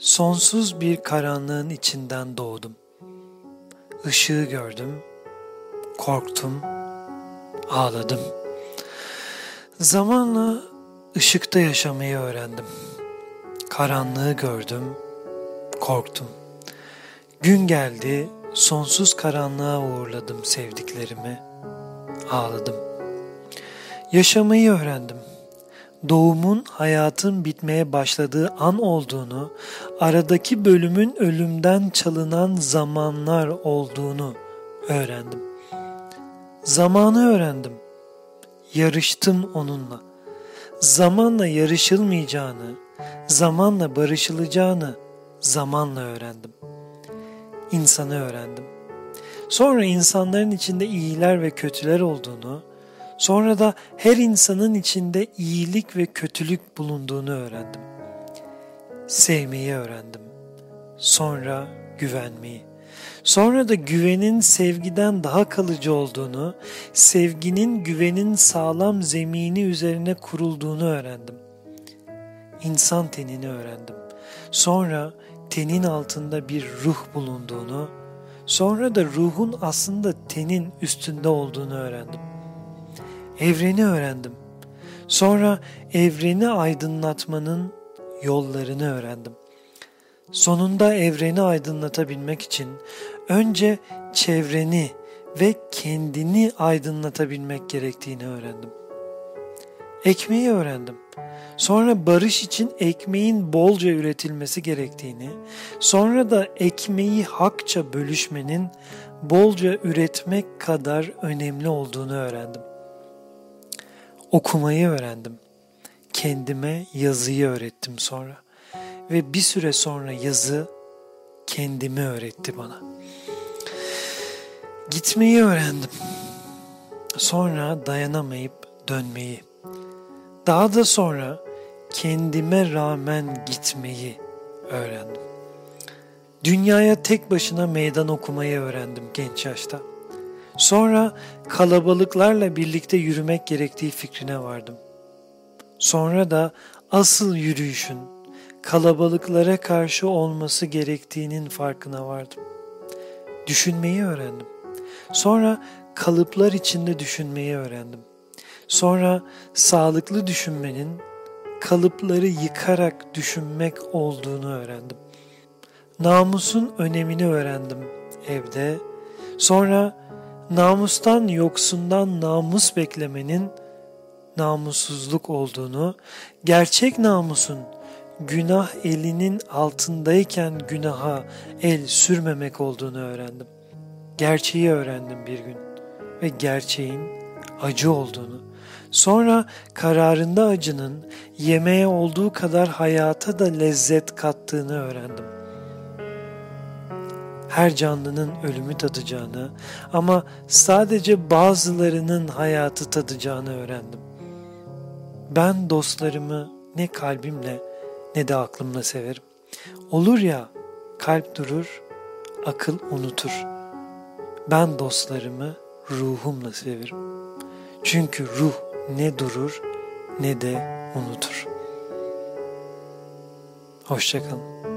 Sonsuz bir karanlığın içinden doğdum. Işığı gördüm, korktum, ağladım. Zamanla ışıkta yaşamayı öğrendim. Karanlığı gördüm, korktum. Gün geldi, sonsuz karanlığa uğurladım sevdiklerimi, ağladım. Yaşamayı öğrendim doğumun hayatın bitmeye başladığı an olduğunu, aradaki bölümün ölümden çalınan zamanlar olduğunu öğrendim. Zamanı öğrendim. Yarıştım onunla. Zamanla yarışılmayacağını, zamanla barışılacağını zamanla öğrendim. İnsanı öğrendim. Sonra insanların içinde iyiler ve kötüler olduğunu, Sonra da her insanın içinde iyilik ve kötülük bulunduğunu öğrendim. Sevmeyi öğrendim. Sonra güvenmeyi. Sonra da güvenin sevgiden daha kalıcı olduğunu, sevginin güvenin sağlam zemini üzerine kurulduğunu öğrendim. İnsan tenini öğrendim. Sonra tenin altında bir ruh bulunduğunu, sonra da ruhun aslında tenin üstünde olduğunu öğrendim evreni öğrendim. Sonra evreni aydınlatmanın yollarını öğrendim. Sonunda evreni aydınlatabilmek için önce çevreni ve kendini aydınlatabilmek gerektiğini öğrendim. Ekmeği öğrendim. Sonra barış için ekmeğin bolca üretilmesi gerektiğini, sonra da ekmeği hakça bölüşmenin bolca üretmek kadar önemli olduğunu öğrendim. Okumayı öğrendim. Kendime yazıyı öğrettim sonra. Ve bir süre sonra yazı kendimi öğretti bana. Gitmeyi öğrendim. Sonra dayanamayıp dönmeyi. Daha da sonra kendime rağmen gitmeyi öğrendim. Dünyaya tek başına meydan okumayı öğrendim genç yaşta. Sonra kalabalıklarla birlikte yürümek gerektiği fikrine vardım. Sonra da asıl yürüyüşün kalabalıklara karşı olması gerektiğinin farkına vardım. Düşünmeyi öğrendim. Sonra kalıplar içinde düşünmeyi öğrendim. Sonra sağlıklı düşünmenin kalıpları yıkarak düşünmek olduğunu öğrendim. Namusun önemini öğrendim evde. Sonra namustan yoksundan namus beklemenin namussuzluk olduğunu, gerçek namusun günah elinin altındayken günaha el sürmemek olduğunu öğrendim. Gerçeği öğrendim bir gün ve gerçeğin acı olduğunu. Sonra kararında acının yemeğe olduğu kadar hayata da lezzet kattığını öğrendim her canlının ölümü tadacağını ama sadece bazılarının hayatı tadacağını öğrendim. Ben dostlarımı ne kalbimle ne de aklımla severim. Olur ya kalp durur, akıl unutur. Ben dostlarımı ruhumla severim. Çünkü ruh ne durur ne de unutur. Hoşçakalın.